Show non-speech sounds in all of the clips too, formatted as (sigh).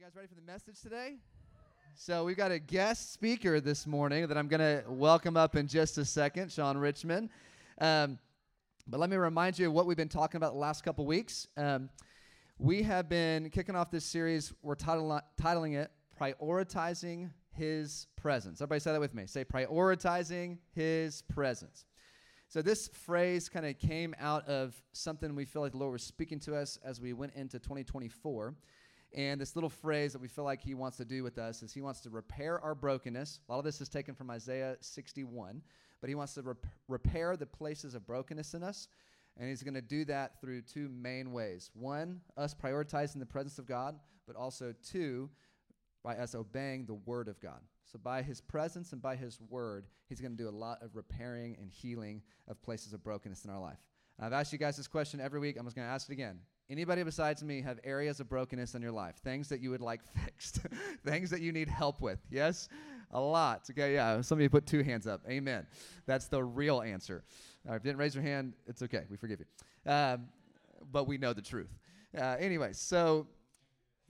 guys ready for the message today? So we've got a guest speaker this morning that I'm going to welcome up in just a second, Sean Richmond. Um, but let me remind you of what we've been talking about the last couple weeks. Um, we have been kicking off this series. We're title- titling it "Prioritizing His Presence." Everybody say that with me. Say "Prioritizing His Presence." So this phrase kind of came out of something we feel like the Lord was speaking to us as we went into 2024. And this little phrase that we feel like he wants to do with us is he wants to repair our brokenness. A lot of this is taken from Isaiah 61, but he wants to rep- repair the places of brokenness in us. And he's going to do that through two main ways. One, us prioritizing the presence of God, but also two, by us obeying the word of God. So by his presence and by his word, he's going to do a lot of repairing and healing of places of brokenness in our life. And I've asked you guys this question every week. I'm just going to ask it again. Anybody besides me have areas of brokenness in your life? Things that you would like (laughs) fixed? things that you need help with? Yes? A lot. Okay, yeah. Some of you put two hands up. Amen. That's the real answer. if you didn't raise your hand, it's okay. We forgive you. Um, but we know the truth. Uh, anyway, so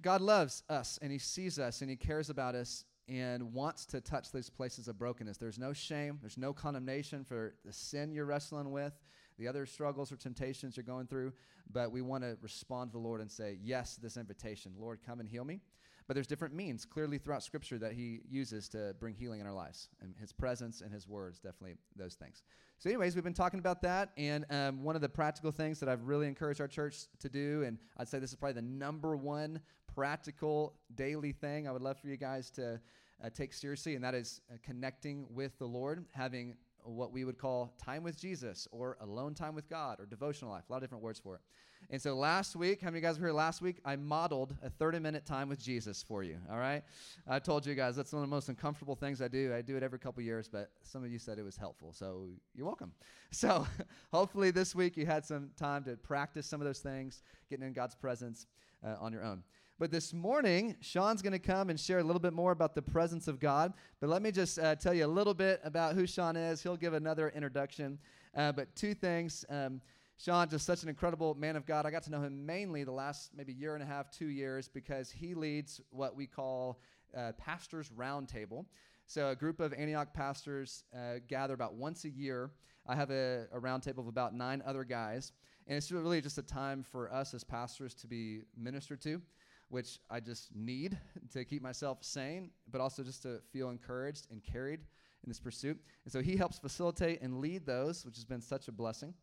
God loves us and He sees us and He cares about us and wants to touch those places of brokenness. There's no shame, there's no condemnation for the sin you're wrestling with the other struggles or temptations you're going through, but we want to respond to the Lord and say yes this invitation. Lord, come and heal me. But there's different means clearly throughout Scripture that He uses to bring healing in our lives. And His presence and His words, definitely those things. So, anyways, we've been talking about that. And um, one of the practical things that I've really encouraged our church to do, and I'd say this is probably the number one practical daily thing I would love for you guys to uh, take seriously, and that is uh, connecting with the Lord, having what we would call time with Jesus or alone time with God or devotional life. A lot of different words for it. And so last week, how many of you guys were here last week? I modeled a 30 minute time with Jesus for you. All right. I told you guys that's one of the most uncomfortable things I do. I do it every couple years, but some of you said it was helpful. So you're welcome. (laughs) So (laughs) hopefully this week you had some time to practice some of those things, getting in God's presence uh, on your own. But this morning, Sean's going to come and share a little bit more about the presence of God. But let me just uh, tell you a little bit about who Sean is. He'll give another introduction. Uh, but two things. Um, Sean, just such an incredible man of God. I got to know him mainly the last maybe year and a half, two years, because he leads what we call uh, Pastors Roundtable. So, a group of Antioch pastors uh, gather about once a year. I have a, a roundtable of about nine other guys. And it's really just a time for us as pastors to be ministered to which I just need (laughs) to keep myself sane, but also just to feel encouraged and carried in this pursuit. And so he helps facilitate and lead those, which has been such a blessing.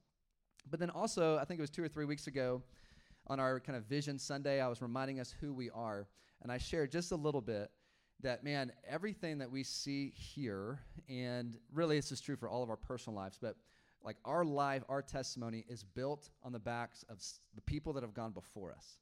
But then also, I think it was two or three weeks ago on our kind of Vision Sunday, I was reminding us who we are. And I shared just a little bit that, man, everything that we see here, and really this is true for all of our personal lives, but like our life, our testimony is built on the backs of the people that have gone before us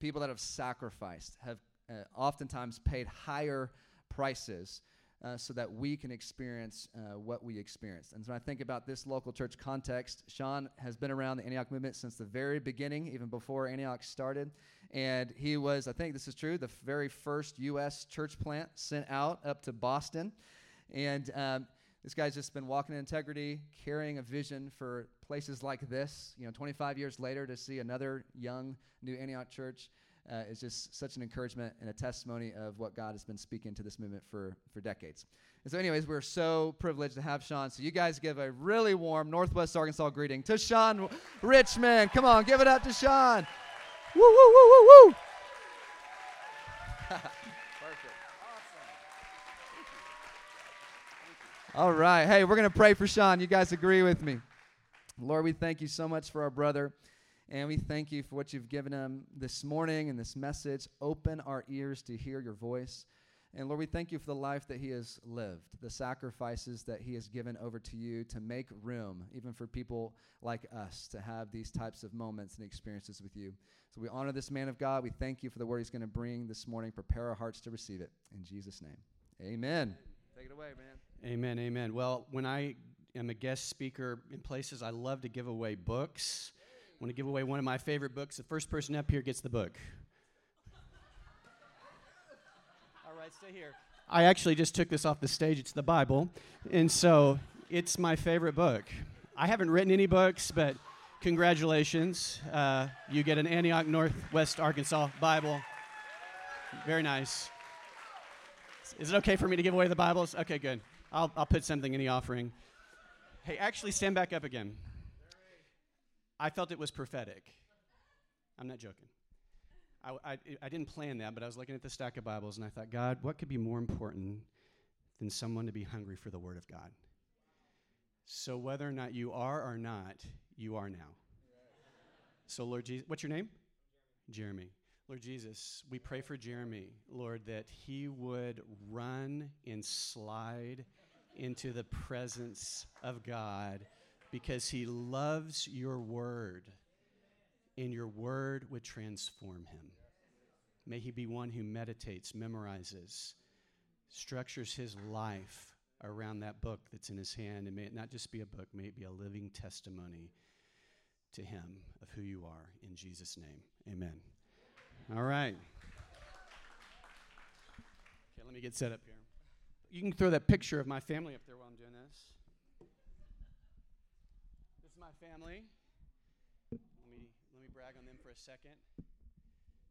people that have sacrificed, have uh, oftentimes paid higher prices uh, so that we can experience uh, what we experienced. And so when I think about this local church context, Sean has been around the Antioch movement since the very beginning, even before Antioch started. And he was, I think this is true, the very first U.S. church plant sent out up to Boston. And um, this guy's just been walking in integrity, carrying a vision for places like this. You know, 25 years later, to see another young new Antioch church uh, is just such an encouragement and a testimony of what God has been speaking to this movement for, for decades. And so, anyways, we're so privileged to have Sean. So, you guys give a really warm Northwest Arkansas greeting to Sean Richmond. Come on, give it up to Sean. Woo, woo, woo, woo, woo. (laughs) All right. Hey, we're going to pray for Sean. You guys agree with me? Lord, we thank you so much for our brother. And we thank you for what you've given him this morning and this message. Open our ears to hear your voice. And Lord, we thank you for the life that he has lived, the sacrifices that he has given over to you to make room, even for people like us, to have these types of moments and experiences with you. So we honor this man of God. We thank you for the word he's going to bring this morning. Prepare our hearts to receive it. In Jesus' name, amen. Take it away, man. Amen, amen. Well, when I am a guest speaker in places, I love to give away books. I want to give away one of my favorite books. The first person up here gets the book. All right, stay here. I actually just took this off the stage. It's the Bible. And so it's my favorite book. I haven't written any books, but congratulations. Uh, you get an Antioch Northwest Arkansas Bible. Very nice. Is it okay for me to give away the Bibles? Okay, good. I'll, I'll put something in the offering. Hey, actually, stand back up again. I felt it was prophetic. I'm not joking. I, I, I, didn't plan that, but I was looking at the stack of Bibles and I thought, God, what could be more important than someone to be hungry for the Word of God? So, whether or not you are or not, you are now. So, Lord Jesus, what's your name? Jeremy. Jeremy. Lord Jesus, we pray for Jeremy, Lord, that he would run and slide into the presence of God because he loves your word, and your word would transform him. May he be one who meditates, memorizes, structures his life around that book that's in his hand, and may it not just be a book, may it be a living testimony to him of who you are. In Jesus' name, amen. All right. Okay, let me get set up here. You can throw that picture of my family up there while I'm doing this. This is my family. Let me, let me brag on them for a second.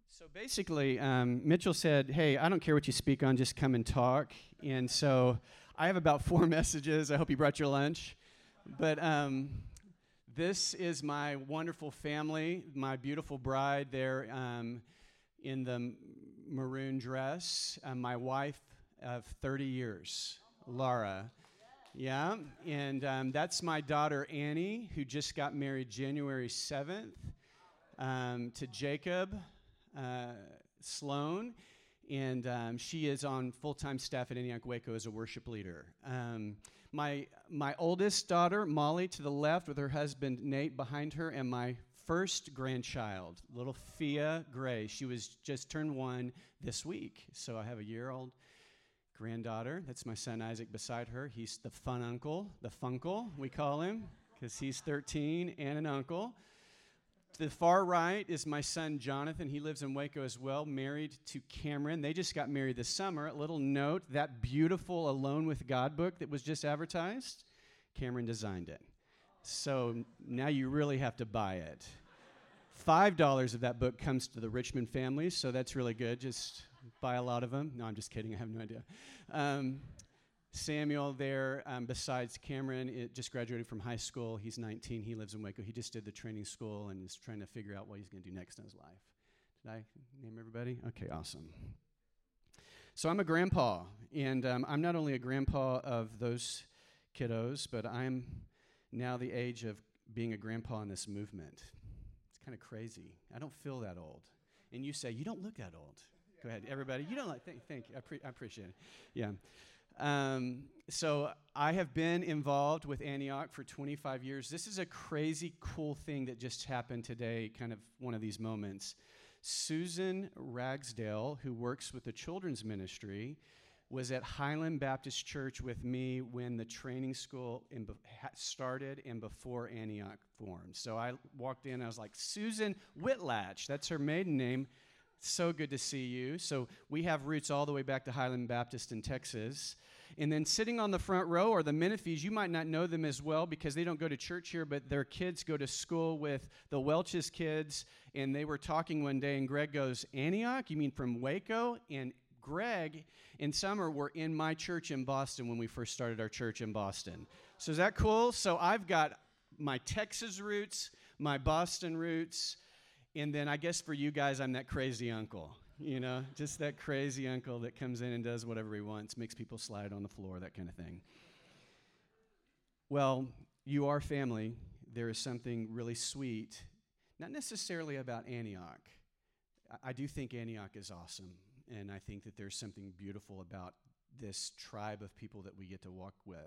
So basically, um, Mitchell said, Hey, I don't care what you speak on, just come and talk. And so I have about four (laughs) messages. I hope you brought your lunch. But um, this is my wonderful family, my beautiful bride there um, in the maroon dress, uh, my wife of 30 years, Laura. Yeah, and um, that's my daughter Annie, who just got married January 7th um, to Jacob uh, Sloan, and um, she is on full time staff at Antioch Waco as a worship leader. Um, my, my oldest daughter, Molly, to the left, with her husband Nate behind her, and my first grandchild, little Fia Gray. She was just turned one this week. So I have a year old granddaughter. That's my son Isaac beside her. He's the fun uncle, the funkle, we call him, because he's 13 and an uncle. To the far right is my son Jonathan. He lives in Waco as well, married to Cameron. They just got married this summer. A little note that beautiful Alone with God book that was just advertised, Cameron designed it. So now you really have to buy it. $5 of that book comes to the Richmond families, so that's really good. Just buy a lot of them. No, I'm just kidding. (laughs) I have no idea. Um, Samuel there, um, besides Cameron, it just graduated from high school. He's 19. He lives in Waco. He just did the training school and is trying to figure out what he's going to do next in his life. Did I name everybody? Okay, awesome. So I'm a grandpa, and um, I'm not only a grandpa of those kiddos, but I'm now the age of being a grandpa in this movement. It's kind of crazy. I don't feel that old. And you say, You don't look that old. Go ahead, everybody. You don't like, thank, thank you. I, pre- I appreciate it. Yeah. Um, so I have been involved with Antioch for 25 years. This is a crazy cool thing that just happened today, kind of one of these moments. Susan Ragsdale, who works with the children's ministry, was at Highland Baptist Church with me when the training school be- started and before Antioch formed. So I walked in, I was like, Susan Whitlatch, that's her maiden name. So good to see you. So we have roots all the way back to Highland Baptist in Texas. And then sitting on the front row are the Menifees. You might not know them as well because they don't go to church here, but their kids go to school with the Welch's kids. And they were talking one day, and Greg goes, Antioch? You mean from Waco? And Greg and Summer were in my church in Boston when we first started our church in Boston. So is that cool? So I've got my Texas roots, my Boston roots, and then I guess for you guys, I'm that crazy uncle you know, just that crazy uncle that comes in and does whatever he wants, makes people slide on the floor, that kind of thing. Well, you are family. There is something really sweet, not necessarily about Antioch. I, do think Antioch is awesome, and I think that there's something beautiful about this tribe of people that we get to walk with.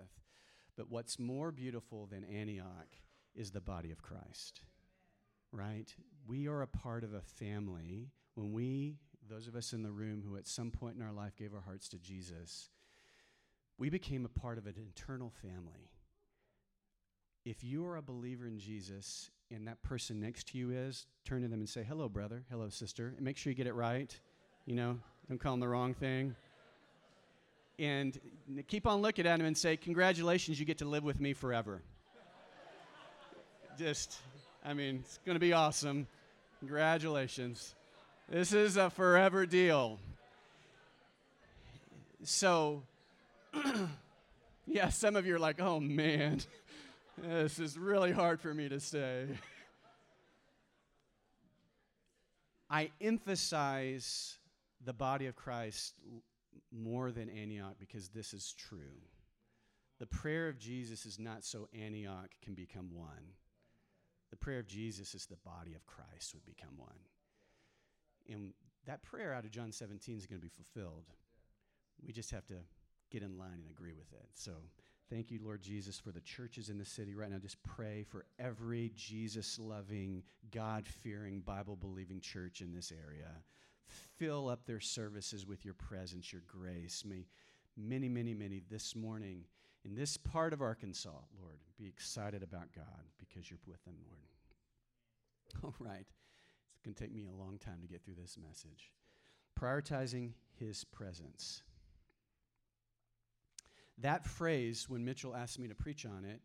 But what's more beautiful than Antioch is the body of Christ, right? We are a part of a family when we those of us in the room who at some point in our life gave our hearts to Jesus, we became a part of an eternal family. If you are a believer in Jesus and that person next to you is, turn to them and say, Hello, brother. Hello, sister. And make sure you get it right. You know, don't call them the wrong thing. And keep on looking at them and say, Congratulations, you get to live with me forever. Just, I mean, it's going to be awesome. Congratulations. This is a forever deal. so, (clears throat) yeah, some of you are like, oh man, this is really hard for me to say. I emphasize the body of Christ more than Antioch because this is true. The prayer of Jesus is not so Antioch can become one. The prayer of Jesus is the body of Christ would become one. And that prayer out of John 17 is going to be fulfilled. We just have to get in line and agree with it. So thank you, Lord Jesus, for the churches in the city right now. Just pray for every Jesus loving, God fearing, Bible believing church in this area. Fill up their services with your presence, your grace. May many, many, many this morning in this part of Arkansas, Lord, be excited about God because you're with them, Lord. (laughs) All right. It's going to take me a long time to get through this message. Prioritizing his presence. That phrase, when Mitchell asked me to preach on it,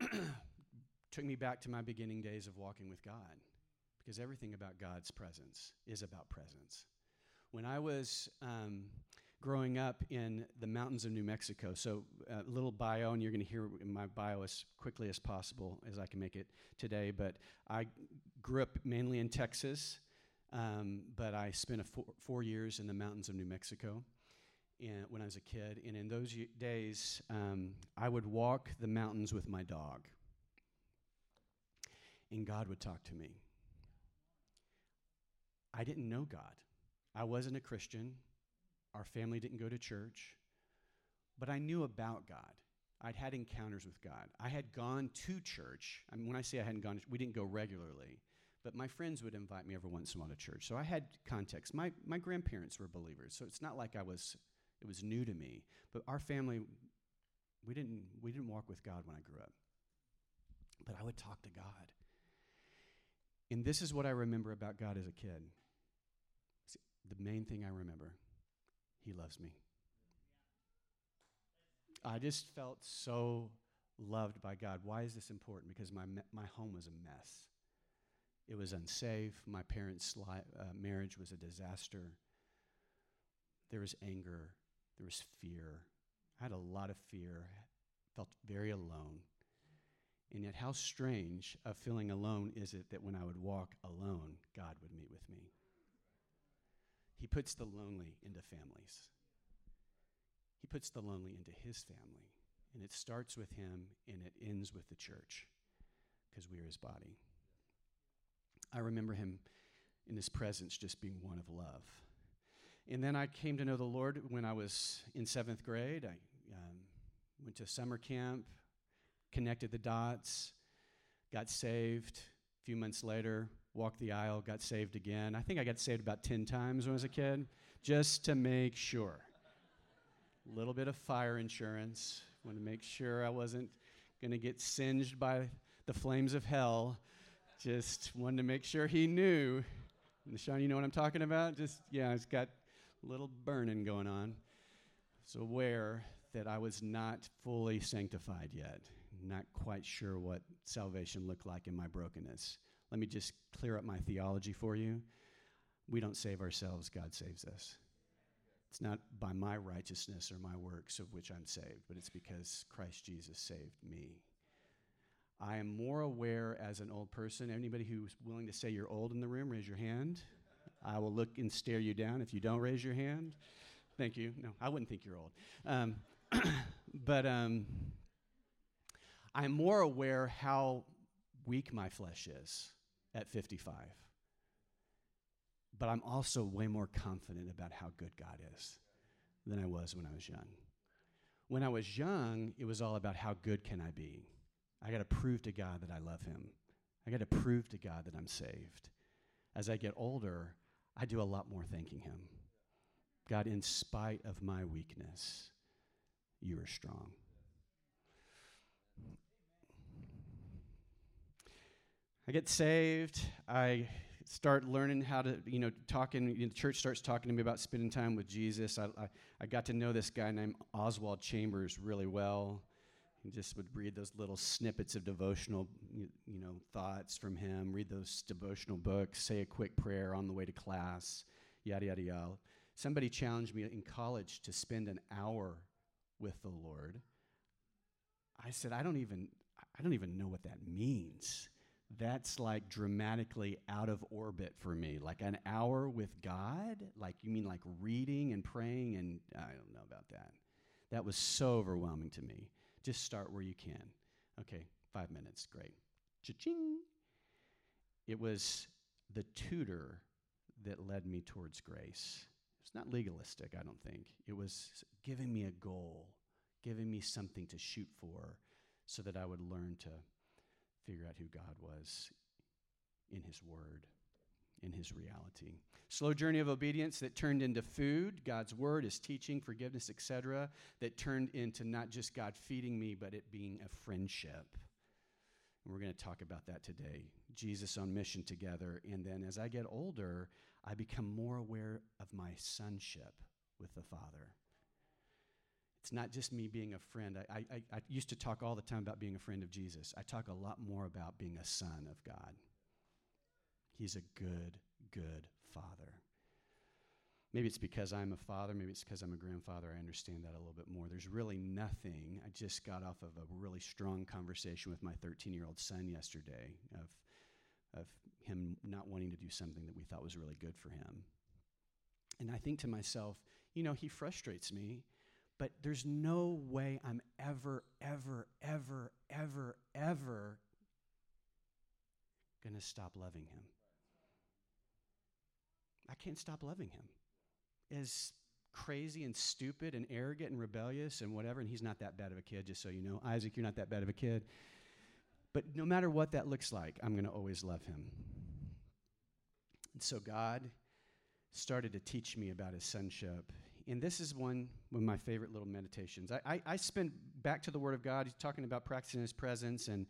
(clears throat) took me back to my beginning days of walking with God because everything about God's presence is about presence. When I was um, growing up in the mountains of New Mexico. So, a uh, little bio, and you're going to hear my bio as quickly as possible as I can make it today. But I grew up mainly in Texas, um, but I spent four, four, years in the mountains of New Mexico when I was a kid. And in those days, um, I would walk the mountains with my dog, and God would talk to me. I didn't know God. I wasn't a Christian. Our family didn't go to church, but I knew about God. I'd had encounters with God. I had gone to church. I mean, when I say I hadn't gone, we didn't go regularly, but my friends would invite me every once in a while to church. So I had context. My, my grandparents were believers, so it's not like I was, it was new to me. But our family, we didn't, we didn't walk with God when I grew up. But I would talk to God. And this is what I remember about God as a kid. the main thing I remember he loves me. I just felt so loved by God. Why is this important? Because my, my home was a mess. It was unsafe. My parents' uh, marriage was a disaster. There was anger. There was fear. I had a lot of fear. Felt very alone. And yet, how strange of feeling alone is it that when I would walk alone, God would meet with me? He puts the lonely into families. He puts the lonely into his family. And it starts with him and it ends with the church because we are his body. I remember him in his presence just being one of love. And then I came to know the Lord when I was in seventh grade. I um, went to summer camp, connected the dots, got saved. A few months later, walked the aisle, got saved again. I think I got saved about 10 times when I was a kid, just to make sure. A little bit of fire insurance, want to make sure I wasn't going to get singed by the flames of hell. Just wanted to make sure he knew. And Sean, you know what I'm talking about? Just, yeah, it's got a little burning going on. So aware that I was not fully sanctified yet, not quite sure what salvation looked like in my brokenness. Let me just clear up my theology for you. We don't save ourselves, God saves us. It's not by my righteousness or my works of which I'm saved, but it's because Christ Jesus saved me. I am more aware as an old person. Anybody who's willing to say you're old in the room, raise your hand. I will look and stare you down if you don't raise your hand. Thank you. No, I wouldn't think you're old. Um, (clears throat) but um, I'm more aware how weak my flesh is at 55. But I'm also way more confident about how good God is than I was when I was young. When I was young, it was all about how good can I be? I got to prove to God that I love him. I got to prove to God that I'm saved. As I get older, I do a lot more thanking him. God, in spite of my weakness, you are strong. I get saved. I start learning how to, you know, talking. You know, the church starts talking to me about spending time with Jesus. I, I, I got to know this guy named Oswald Chambers really well. He just would read those little snippets of devotional, you, you know, thoughts from him. Read those devotional books. Say a quick prayer on the way to class. Yada yada yada. Somebody challenged me in college to spend an hour with the Lord. I said, I don't even I don't even know what that means. That's like dramatically out of orbit for me. Like an hour with God? Like you mean like reading and praying and I don't know about that. That was so overwhelming to me. Just start where you can. Okay, 5 minutes. Great. Cha-ching. It was the tutor that led me towards grace. It's not legalistic, I don't think. It was giving me a goal, giving me something to shoot for so that I would learn to figure out who God was in His Word, in His reality. Slow journey of obedience that turned into food, God's Word, His teaching, forgiveness, etc., that turned into not just God feeding me, but it being a friendship. And we're going to talk about that today. Jesus on mission together. And then as I get older, I become more aware of my sonship with the Father. It's not just me being a friend. I, I, I used to talk all the time about being a friend of Jesus. I talk a lot more about being a son of God. He's a good, good father. Maybe it's because I'm a father, maybe it's because I'm a grandfather. I understand that a little bit more. There's really nothing. I just got off of a really strong conversation with my 13 year old son yesterday of, of him not wanting to do something that we thought was really good for him. And I think to myself, you know, he frustrates me, but there's no way I'm ever, ever, ever, ever, ever going to stop loving him. I can't stop loving him as crazy and stupid and arrogant and rebellious and whatever, and he's not that bad of a kid, just so you know. Isaac, you're not that bad of a kid. But no matter what that looks like, I'm going to always love him. And so God started to teach me about his sonship. And this is one of my favorite little meditations. I, I, I spend back to the Word of God. He's talking about practicing His presence and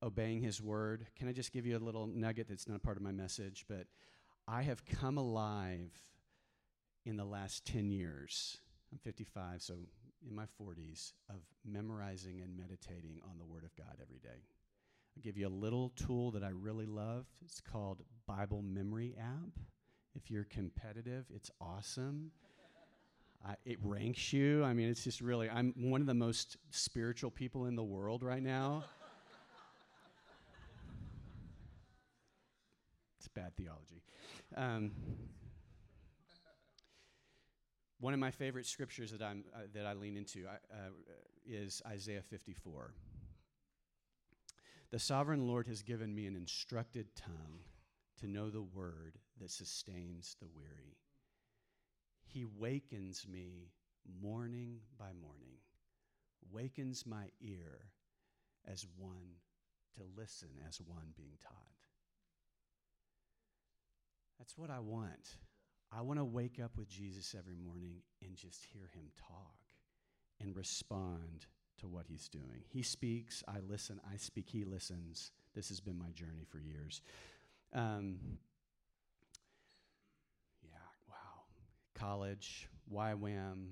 obeying His Word. Can I just give you a little nugget that's not a part of my message? But I have come alive in the last 10 years. I'm 55, so in my 40s, of memorizing and meditating on the Word of God every day. I'll give you a little tool that I really love. It's called Bible Memory App. If you're competitive, it's awesome. Uh, it ranks you. I mean, it's just really, I'm one of the most spiritual people in the world right now. it's bad theology. Um, one of my favorite scriptures that, I'm, uh, that I lean into uh, is Isaiah 54. The sovereign Lord has given me an instructed tongue to know the word that sustains the weary. He wakens me morning by morning, wakens my ear as one to listen as one being taught. That's what I want. I want to wake up with Jesus every morning and just hear him talk and respond to what he's doing. He speaks, I listen, I speak, he listens. This has been my journey for years. Um, yeah, wow. College, YWAM.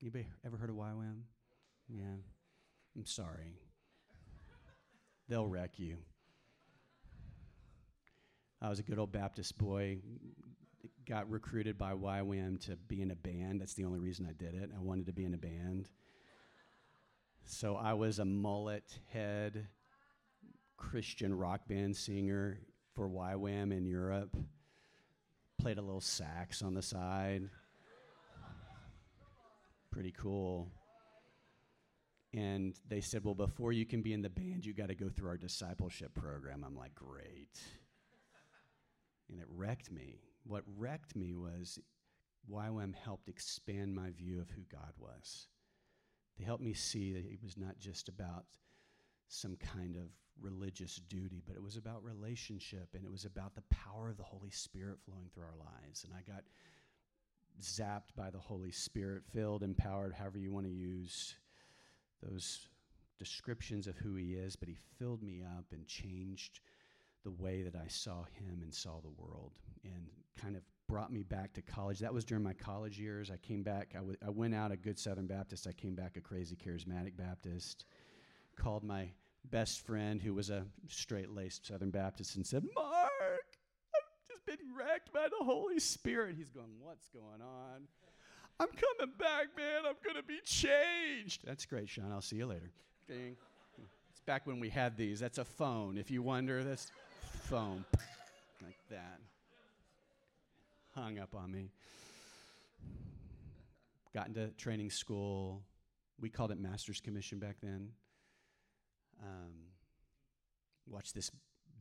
Anybody ever heard of YWAM? Yeah. I'm sorry. They'll wreck you. I was a good old Baptist boy. Got recruited by YWAM to be in a band. That's the only reason I did it. I wanted to be in a band. So I was a mullet head Christian rock band singer for YWAM in Europe. Played a little sax on the side. Pretty cool. And they said, Well, before you can be in the band, you got to go through our discipleship program. I'm like, Great and it wrecked me. What wrecked me was YWAM helped expand my view of who God was. They helped me see that it was not just about some kind of religious duty, but it was about relationship and it was about the power of the Holy Spirit flowing through our lives. And I got zapped by the Holy Spirit, filled, empowered, however you want to use those descriptions of who He is, but He filled me up and changed the way that I saw him and saw the world and kind of brought me back to college. That was during my college years. I came back, I, w- I went out a good Southern Baptist. I came back a crazy charismatic Baptist. Called my best friend, who was a straight laced Southern Baptist, and said, Mark, I've just been wrecked by the Holy Spirit. He's going, What's going on? I'm coming back, man. I'm going to be changed. That's great, Sean. I'll see you later. Ding. It's back when we had these. That's a phone. If you wonder, that's phone. like that. Hung up on me. Got into training school. We called it Master's Commission back then. Um, watched this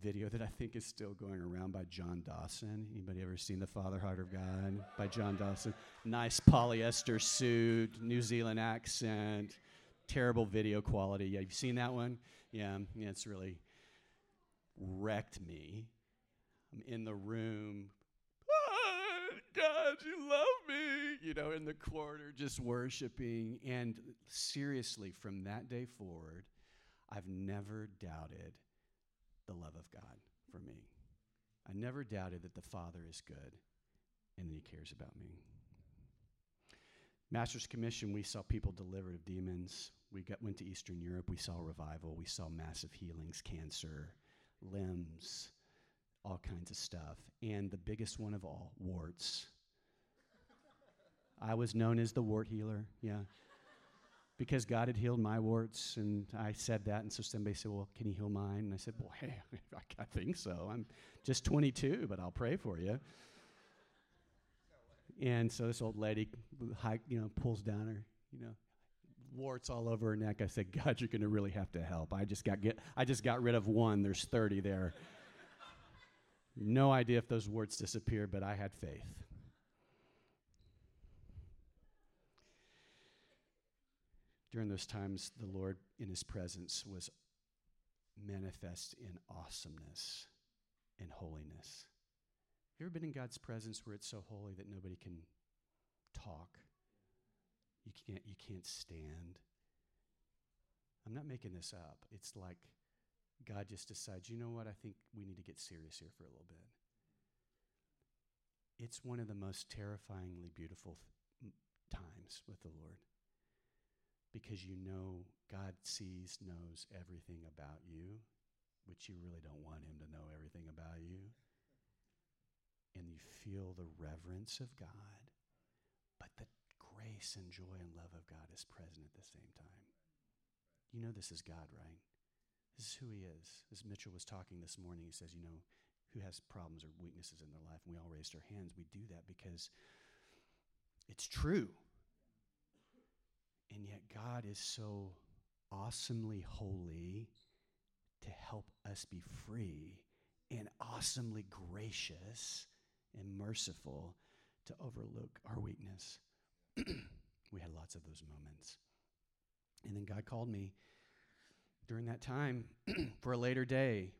video that I think is still going around by John Dawson. Anybody ever seen The Father Heart of God by John Dawson? Nice polyester suit, New Zealand accent, terrible video quality. Yeah, you've seen that one? Yeah, yeah, it's really wrecked me. I'm in the room. Ah, God, you love me. You know, in the corner, just worshiping. And seriously, from that day forward, I've never doubted the love of God for me. I never doubted that the Father is good and that He cares about me. Master's Commission, we saw people delivered of demons. We got, went to Eastern Europe. We saw revival. We saw massive healings, cancer, limbs, all kinds of stuff. And the biggest one of all, warts. I was known as the wart healer, yeah because God had healed my warts, and I said that, and so somebody said, "Well, can He heal mine?" And I said, "Well, (laughs) hey, I, think so. I'm just 22, but I'll pray for you." And so this old lady, you know, pulls down her, you know, warts all over her neck. I said, "God, you're going to really have to help. I just got get, I just got rid of one. There's 30 there. (laughs) no idea if those warts disappeared, but I had faith." During those times, the Lord in his presence was manifest in awesomeness and holiness. You ever been in God's presence where it's so holy that nobody can talk? You can't, you can't stand. I'm not making this up. It's like God just decides, you know what? I think we need to get serious here for a little bit. It's one of the most terrifyingly beautiful th- times with the Lord because you know God sees, knows everything about you, which you really don't want Him to know everything about you. And you feel the reverence of God, but the grace and joy and love of God is present at the same time. You know this is God, right? This is who He is. As Mitchell was talking this morning, he says, you know, who has problems or weaknesses in their life? And we all raised our hands. We do that because it's true. And yet, God is so awesomely holy to help us be free and awesomely gracious and merciful to overlook our weakness. (clears throat) we had lots of those moments. And then God called me during that time (clears throat) for a later day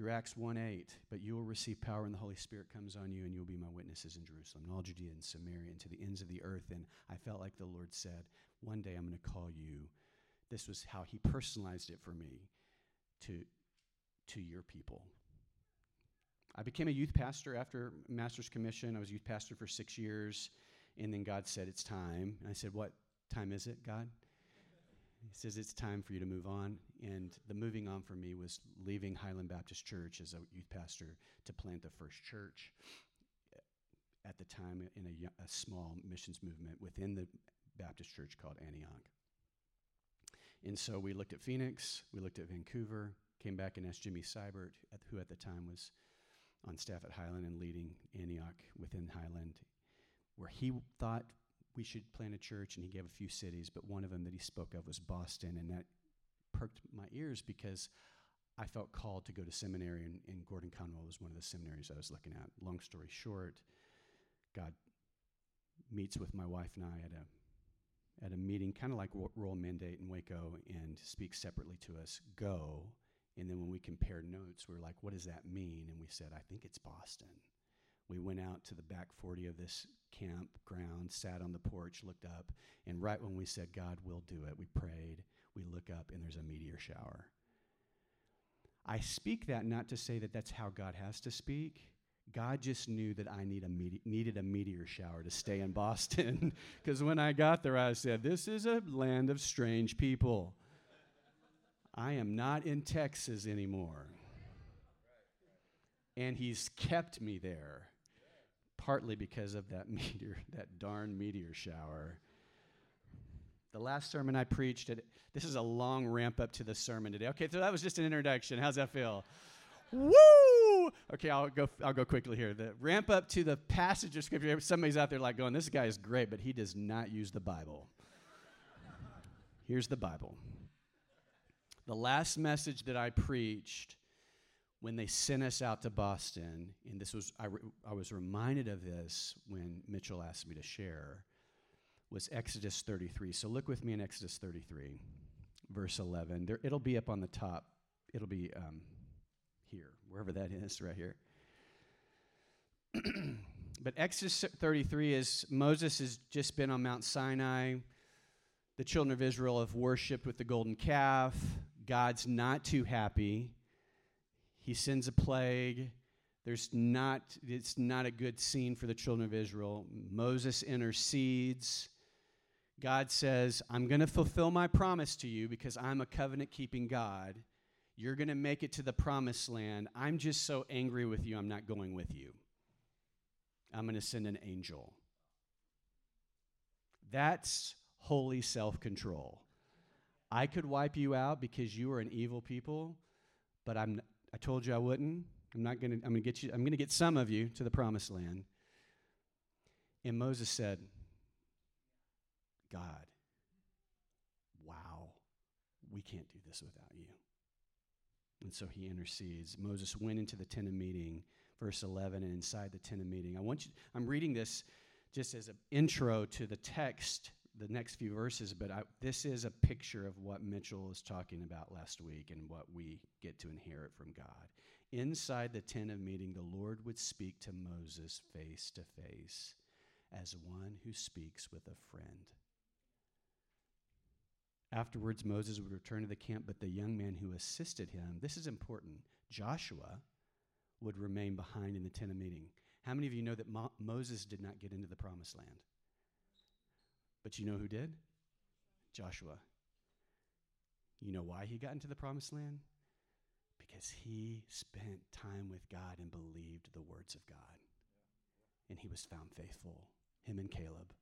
through Acts 1 8. But you will receive power when the Holy Spirit comes on you, and you will be my witnesses in Jerusalem, and all Judea and Samaria, and to the ends of the earth. And I felt like the Lord said, One day I'm going to call you. This was how He personalized it for me to, to your people. I became a youth pastor after Master's Commission. I was youth pastor for six years. And then God said, It's time. And I said, What time is it, God? He says it's time for you to move on. And the moving on for me was leaving Highland Baptist Church as a youth pastor to plant the first church at the time in a, a small missions movement within the Baptist church called Antioch. And so we looked at Phoenix, we looked at Vancouver, came back and asked Jimmy Seibert, who at the time was on staff at Highland and leading Antioch within Highland, where he thought we should plant a church, and he gave a few cities, but one of them that he spoke of was Boston, and that perked my ears because I felt called to go to seminary, and, and Gordon Conwell was one of the seminaries I was looking at. Long story short, God meets with my wife and I at a at a meeting, kind of like Royal Mandate in Waco, and speaks separately to us. Go, and then when we compared notes, we are like, "What does that mean?" And we said, "I think it's Boston." We went out to the back 40 of this campground, sat on the porch, looked up, and right when we said, God will do it, we prayed, we look up, and there's a meteor shower. I speak that not to say that that's how God has to speak. God just knew that I need a needed a meteor shower to stay in Boston. (laughs) Because when I got there, I said, This is a land of strange people. I am not in Texas anymore. and He's kept me there, partly because of that (laughs) meteor, that darn meteor shower. The last sermon I preached, at, this is a long ramp up to the sermon today. Okay, so that was just an introduction. How's that feel? Woo! Okay, I'll go. I'll go quickly here. The ramp up to the passage of scripture. Somebody's out there like going, "This guy is great, but he does not use the Bible." Here's the Bible. The last message that I preached when they sent us out to Boston, and this was I, re, I was reminded of this when Mitchell asked me to share, was Exodus 33. So look with me in Exodus 33, verse 11. There, it'll be up on the top. It'll be um, here, wherever that is, right here. (clears throat) but Exodus 33 is Moses has just been on Mount Sinai. The children of Israel have worshiped with the golden calf. God's not too happy. He sends a plague. There's not, it's not a good scene for the children of Israel. Moses intercedes. God says, I'm going to fulfill my promise to you because I'm a covenant keeping God. You're going to make it to the promised land. I'm just so angry with you, I'm not going with you. I'm going to send an angel. That's holy self control. I could wipe you out because you are an evil people, but I'm, I told you I wouldn't. I'm not going to, I'm going to get you, I'm going to get some of you to the promised land. And Moses said, God, wow, we can't do this without you. And so he intercedes. Moses went into the tent of meeting, verse 11, and inside the tent of meeting. I want you, I'm reading this just as an intro to the text, the next few verses, but I, this is a picture of what Mitchell was talking about last week and what we get to inherit from God. Inside the tent of meeting, the Lord would speak to Moses face to face as one who speaks with a friend. Afterwards, Moses would return to the camp, but the young man who assisted him, this is important, Joshua, would remain behind in the tent of meeting. How many of you know that Mo- Moses did not get into the promised land? But you know who did? Joshua. You know why he got into the promised land? Because he spent time with God and believed the words of God. And he was found faithful, him and Caleb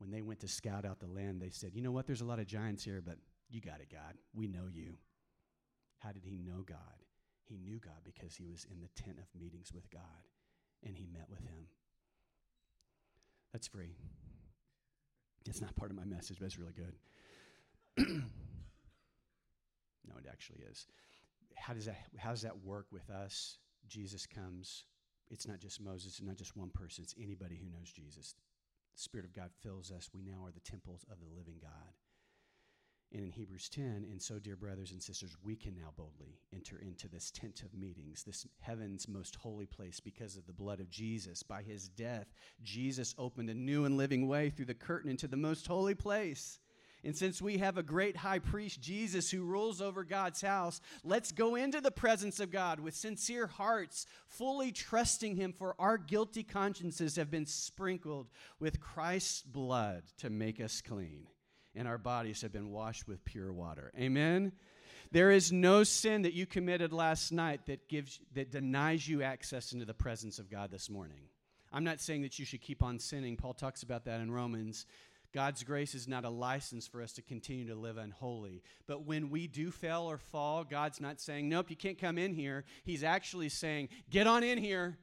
when they went to scout out the land, they said, You know what? There's a lot of giants here, but you got it, God. We know you. How did he know God? He knew God because he was in the tent of meetings with God and he met with him. That's free. It's not part of my message, but it's really good. (clears throat) no, it actually is. How does that how does that work with us? Jesus comes. It's not just Moses, it's not just one person, it's anybody who knows Jesus. The Spirit of God fills us. We now are the temples of the living God. And in Hebrews 10, and so, dear brothers and sisters, we can now boldly enter into this tent of meetings, this heaven's most holy place because of the blood of Jesus. By his death, Jesus opened a new and living way through the curtain into the most holy place. And since we have a great high priest, Jesus, who rules over God's house, let's go into the presence of God with sincere hearts, fully trusting Him, for our guilty consciences have been sprinkled with Christ's blood to make us clean, and our bodies have been washed with pure water. Amen. There is no sin that you committed last night that gives that denies you access into the presence of God this morning. I'm not saying that you should keep on sinning. Paul talks about that in Romans God's grace is not a license for us to continue to live unholy. But when we do fail or fall, God's not saying, Nope, you can't come in here. He's actually saying, Get on in here.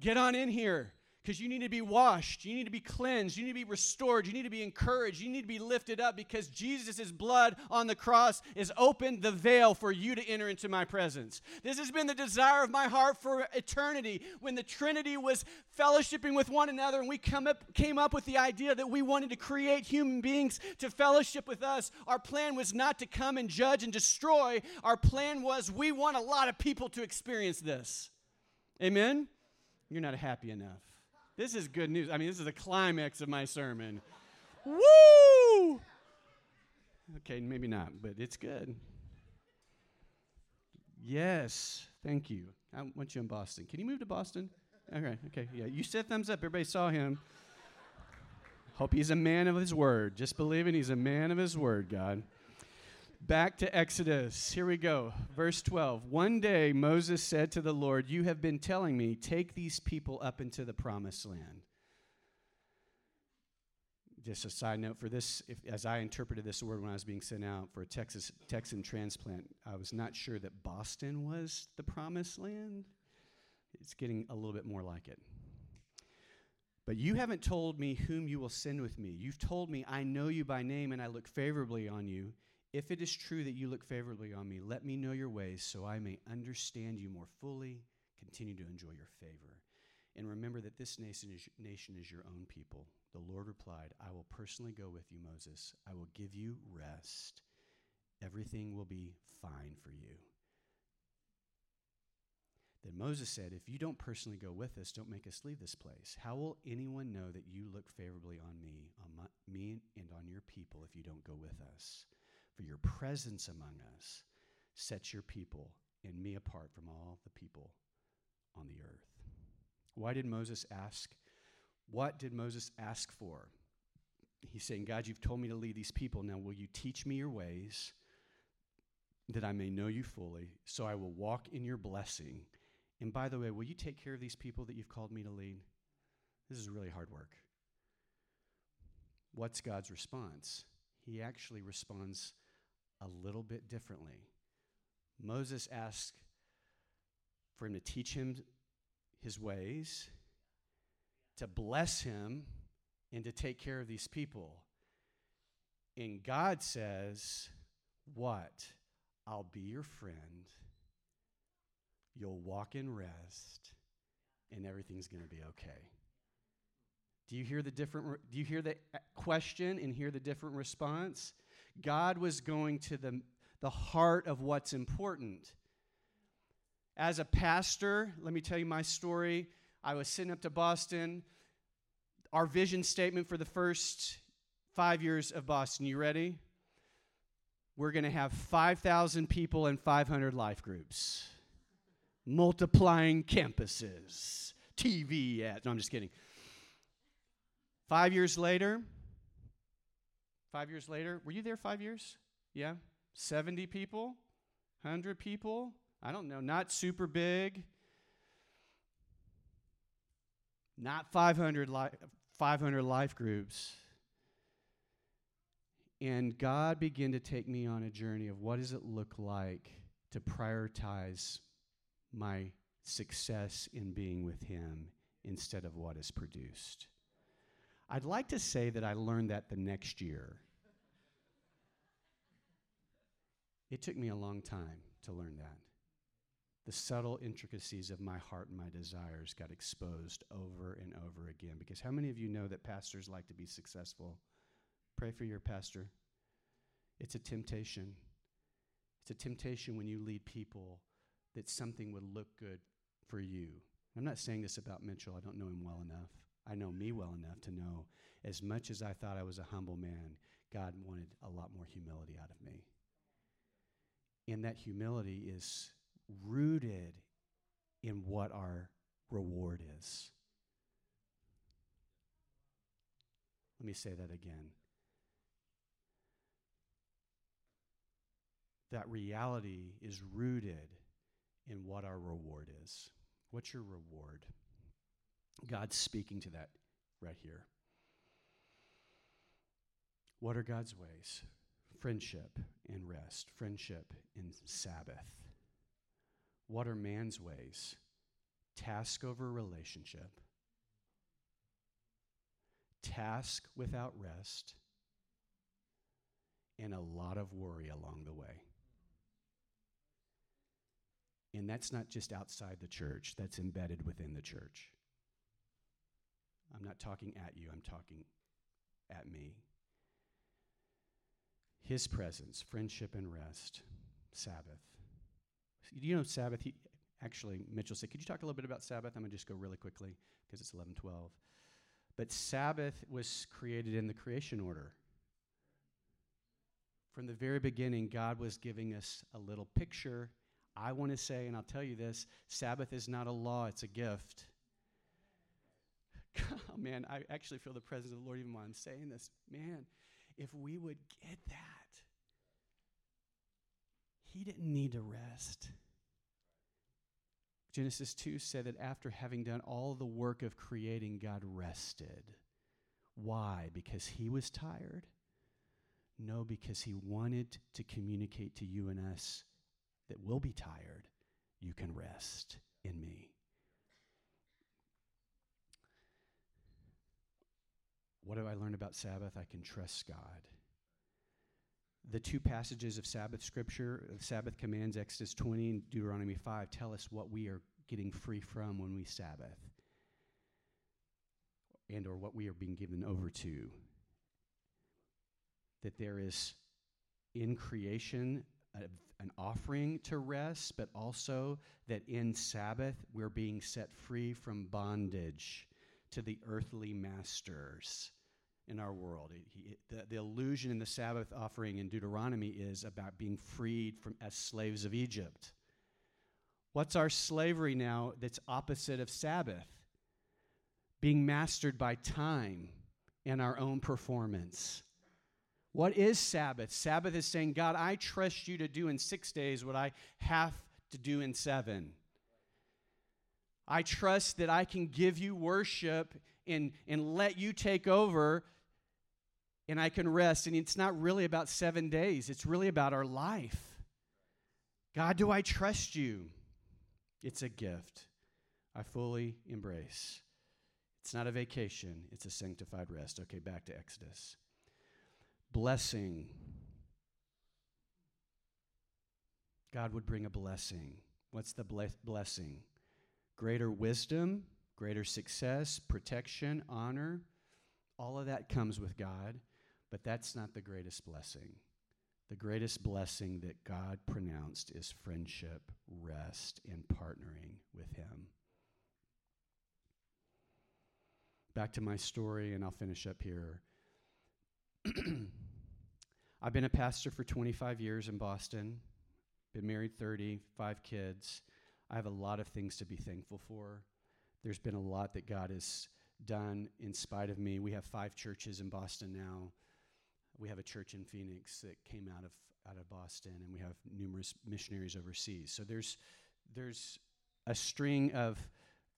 Get on in here because you need to be washed, you need to be cleansed, you need to be restored, you need to be encouraged, you need to be lifted up because Jesus' blood on the cross has opened the veil for you to enter into my presence. This has been the desire of my heart for eternity. When the Trinity was fellowshipping with one another and we come up, came up with the idea that we wanted to create human beings to fellowship with us, our plan was not to come and judge and destroy. Our plan was we want a lot of people to experience this. Amen? You're not happy enough. This is good news. I mean, this is the climax of my sermon. Woo! Okay, maybe not, but it's good. Yes, thank you. I want you in Boston. Can you move to Boston? Okay, okay, yeah. You said thumbs up. Everybody saw him. Hope he's a man of his word. Just believing he's a man of his word, God. Back to Exodus. Here we go. Verse 12. One day Moses said to the Lord, You have been telling me, take these people up into the promised land. Just a side note for this, if, as I interpreted this word when I was being sent out for a Texas Texan transplant, I was not sure that Boston was the promised land. It's getting a little bit more like it. But you haven't told me whom you will send with me. You've told me, I know you by name and I look favorably on you. If it is true that you look favorably on me, let me know your ways so I may understand you more fully, continue to enjoy your favor. And remember that this nation is, nation is your own people. The Lord replied, I will personally go with you, Moses. I will give you rest. Everything will be fine for you. Then Moses said, If you don't personally go with us, don't make us leave this place. How will anyone know that you look favorably on me, on my, me and on your people, if you don't go with us? For your presence among us sets your people and me apart from all the people on the earth. Why did Moses ask? What did Moses ask for? He's saying, God, you've told me to lead these people. Now, will you teach me your ways that I may know you fully, so I will walk in your blessing and by the way, will you take care of these people that you've called me to lead? This is really hard work. What's God's response? He actually responds a little bit differently. Moses asks for him to teach him his ways, to bless him, and to take care of these people. And God says, What? I'll be your friend You'll walk in rest, and everything's going to be okay. Do you hear the different re- do you hear the question and hear the different response? God was going to the the heart of what's important. As a pastor, let me tell you my story. I was sitting up to Boston. Our vision statement for the first 5 years of Boston, you ready? We're going to have 5,000 people and 500 life groups multiplying campuses, TV ads. No, I'm just kidding. Five years later, five years later, were you there five years? Yeah? 70 people? 100 people? I don't know, not super big. Not 500, li- 500 life groups. And God began to take me on a journey of what does it look like to prioritize my success in being with Him instead of what is produced. I'd like to say that I learned that the next year. It took me a long time to learn that. The subtle intricacies of my heart and my desires got exposed over and over again. Because how many of you know that pastors like to be successful? Pray for your pastor. It's a temptation. It's a temptation when you lead people that something would look good for you. I'm not saying this about Mitchell. I don't know him well enough. I know me well enough to know as much as I thought I was a humble man, God wanted a lot more humility out of me. And that humility is rooted in what our reward is. Let me say that again. That reality is rooted in what our reward is. What's your reward? God's speaking to that right here. What are God's ways? Friendship and rest, friendship and Sabbath. What are man's ways? Task over relationship, task without rest, and a lot of worry along the way. And that's not just outside the church, that's embedded within the church. I'm not talking at you, I'm talking at me. His presence, friendship and rest, Sabbath. You know, Sabbath, he, actually, Mitchell said, Could you talk a little bit about Sabbath? I'm going to just go really quickly because it's 1112. But Sabbath was created in the creation order. From the very beginning, God was giving us a little picture I want to say, and I'll tell you this Sabbath is not a law, it's a gift. (laughs) Man, I actually feel the presence of the Lord even while I'm saying this. Man, if we would get that, he didn't need to rest. Genesis 2 said that after having done all the work of creating, God rested. Why? Because he was tired? No, because he wanted to communicate to you and us that we'll be tired. You can rest in me. What have I learned about Sabbath? I can trust God. The two passages of Sabbath scripture, Sabbath commands, Exodus 20 and Deuteronomy 5, tell us what we are getting free from when we Sabbath and or what we are being given over to. That there is in creation a, an offering to rest, but also that in Sabbath we're being set free from bondage to the earthly masters in our world. It, he, the, the illusion in the Sabbath offering in Deuteronomy is about being freed from as slaves of Egypt. What's our slavery now that's opposite of Sabbath? Being mastered by time and our own performance. What is Sabbath? Sabbath is saying, God, I trust you to do in six days what I have to do in seven. I trust that I can give you worship and, and let you take over and I can rest. And it's not really about seven days, it's really about our life. God, do I trust you? It's a gift I fully embrace. It's not a vacation, it's a sanctified rest. Okay, back to Exodus. Blessing. God would bring a blessing. What's the ble- blessing? Greater wisdom, greater success, protection, honor. All of that comes with God, but that's not the greatest blessing. The greatest blessing that God pronounced is friendship, rest, and partnering with Him. Back to my story, and I'll finish up here. (clears throat) I've been a pastor for 25 years in Boston, been married 30, five kids. I have a lot of things to be thankful for. There's been a lot that God has done in spite of me. We have five churches in Boston now we have a church in Phoenix that came out of out of Boston, and we have numerous missionaries overseas. So there's there's a string of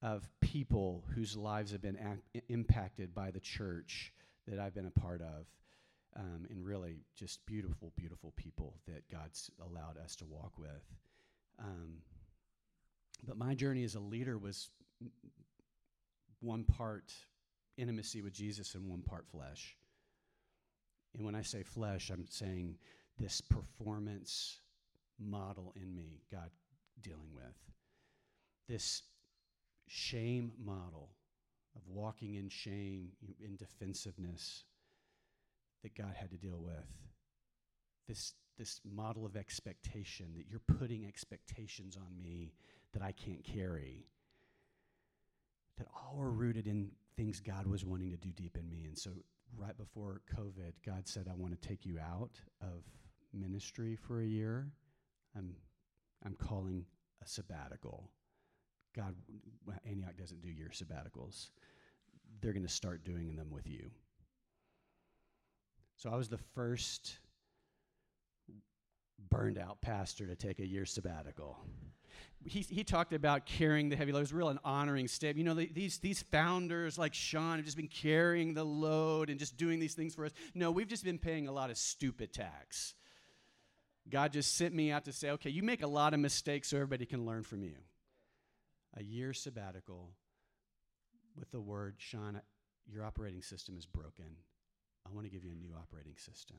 of people whose lives have been act, impacted by the church that I've been a part of, um, and really just beautiful, beautiful people that God's allowed us to walk with. Um, but my journey as a leader was one part intimacy with Jesus and one part flesh. And when I say flesh, I'm saying this performance model in me, God dealing with. This shame model of walking in shame, in defensiveness that God had to deal with. This, this model of expectation that you're putting expectations on me that I can't carry. That all were rooted in things God was wanting to do deep in me. And so right before COVID, God said, I want to take you out of ministry for a year. I'm, I'm calling a sabbatical. God, Antioch doesn't do year sabbaticals. They're going to start doing them with you. So I was the first burned out pastor to take a year sabbatical he, he talked about carrying the heavy load. It was real an honoring step. You know, the, these, these founders like Sean have just been carrying the load and just doing these things for us. No, we've just been paying a lot of stupid tax. God just sent me out to say, okay, you make a lot of mistakes so everybody can learn from you. A year sabbatical with the word, Sean, your operating system is broken. I want to give you a new operating system.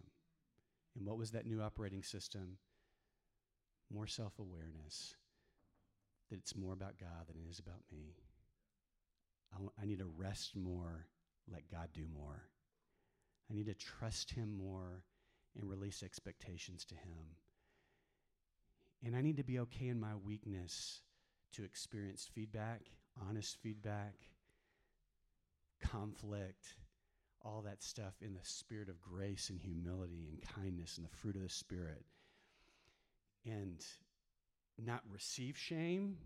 And what was that new operating system? More self awareness that it's more about God than it is about me. I, w- I need to rest more, let God do more. I need to trust Him more and release expectations to Him. And I need to be okay in my weakness to experience feedback, honest feedback, conflict, all that stuff in the spirit of grace and humility and kindness and the fruit of the Spirit. And not receive shame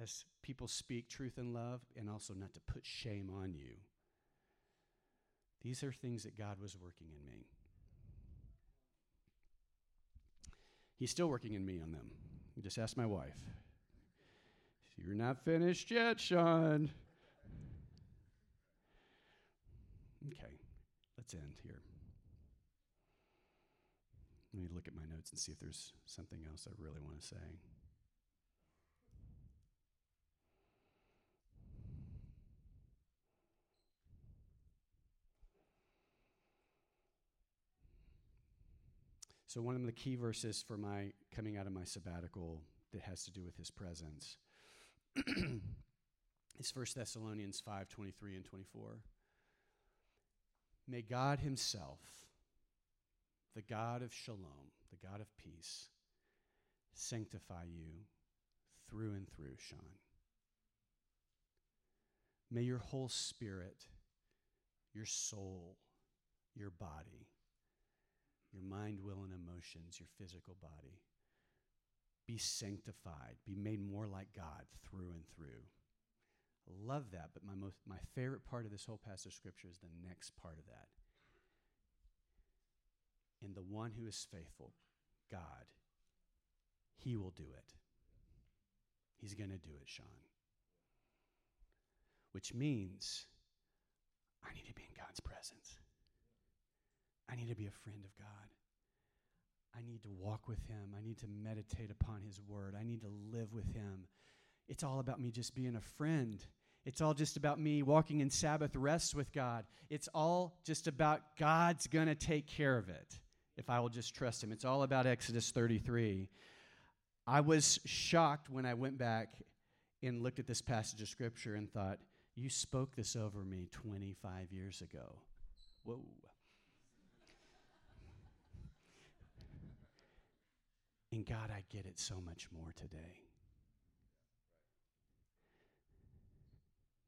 as people speak truth and love, and also not to put shame on you. These are things that God was working in me. He's still working in me on them. You just ask my wife. You're not finished yet, Sean. Okay, let's end here. Let me look at my notes and see if there's something else I really want to say. So, one of the key verses for my coming out of my sabbatical that has to do with his presence (clears throat) is 1 Thessalonians 5 23 and 24. May God Himself, the God of shalom, the God of peace, sanctify you through and through, Sean. May your whole spirit, your soul, your body, your mind, will, and emotions, your physical body. Be sanctified, be made more like God through and through. I love that, but my, most, my favorite part of this whole passage of Scripture is the next part of that. And the one who is faithful, God, he will do it. He's going to do it, Sean. Which means I need to be in God's presence. I need to be a friend of God. I need to walk with Him. I need to meditate upon His Word. I need to live with Him. It's all about me just being a friend. It's all just about me walking in Sabbath rest with God. It's all just about God's going to take care of it if I will just trust Him. It's all about Exodus 33. I was shocked when I went back and looked at this passage of Scripture and thought, You spoke this over me 25 years ago. Whoa. And God, I get it so much more today.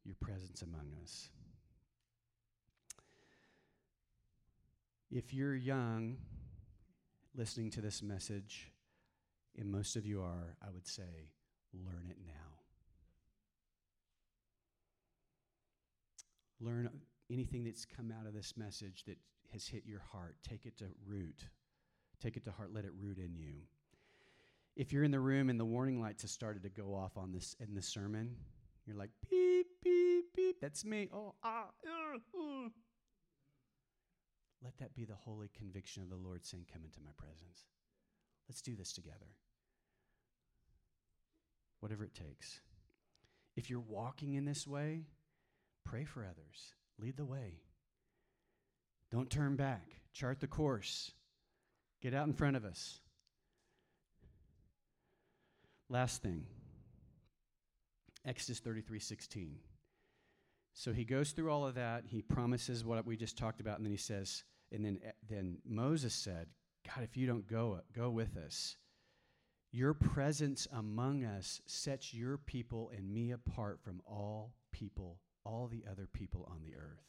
Your presence among us. If you're young, listening to this message, and most of you are, I would say, learn it now. Learn anything that's come out of this message that has hit your heart. Take it to root. Take it to heart. Let it root in you if you're in the room and the warning lights have started to go off on this in the sermon, you're like beep beep beep. That's me. Oh ah. Uh, uh. Let that be the holy conviction of the Lord saying, "Come into my presence. Let's do this together." Whatever it takes. If you're walking in this way, pray for others. Lead the way. Don't turn back. Chart the course. Get out in front of us. Last thing Exodus 33 16. So he goes through all of that. He promises what we just talked about, and then he says, and then, eh, then Moses said, God, if you don't go, go with us, your presence among us sets your people and me apart from all people, all the other people on the earth.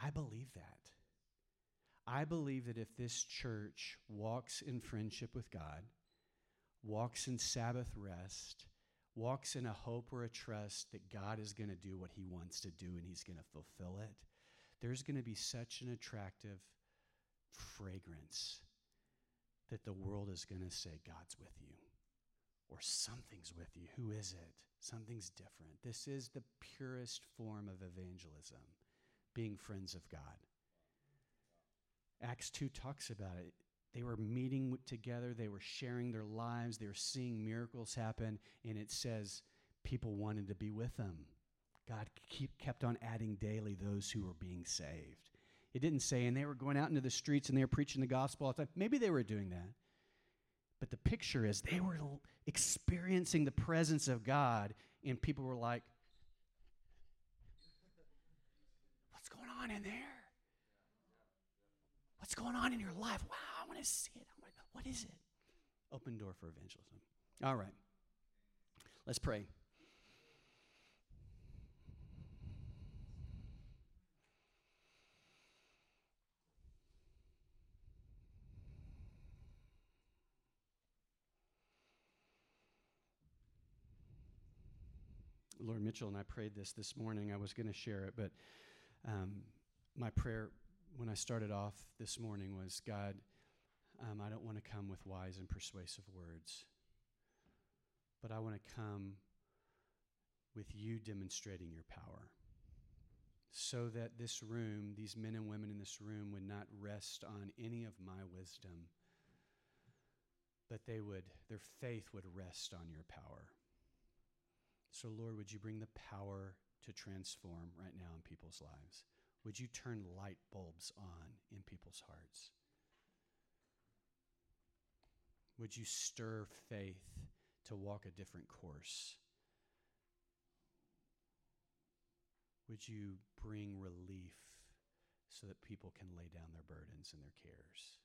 I believe that. I believe that if this church walks in friendship with God, walks in Sabbath rest, walks in a hope or a trust that God is going to do what he wants to do and he's going to fulfill it, there's going to be such an attractive fragrance that the world is going to say, God's with you, or something's with you. Who is it? Something's different. This is the purest form of evangelism, being friends of God. Acts 2 talks about it. They were meeting together, they were sharing their lives, they were seeing miracles happen, and it says people wanted to be with them. God keep, kept on adding daily those who were being saved. It didn't say, and they were going out into the streets and they were preaching the gospel all the time. Maybe they were doing that. But the picture is they were experiencing the presence of God, and people were like, What's going on in there? What's going on in your life? Wow I want to see it. Wanna, what is it? Open door for evangelism. All right. Let's pray. Lord Mitchell and I prayed this this morning. I was going to share it, but um, my prayer when I started off this morning was God, Um, I don't want to come with wise and persuasive words, but I want to come with you demonstrating your power so that this room, these men and women in this room, would not rest on any of my wisdom, but they would, their faith would rest on your power. So, Lord, would you bring the power to transform right now in people's lives? Would you turn light bulbs on in people's hearts? Would you stir faith to walk a different course? Would you bring relief so that people can lay down their burdens and their cares?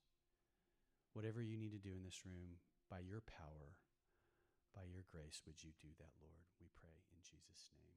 Whatever you need to do in this room, by your power, by your grace, would you do that, Lord? We pray in Jesus' name.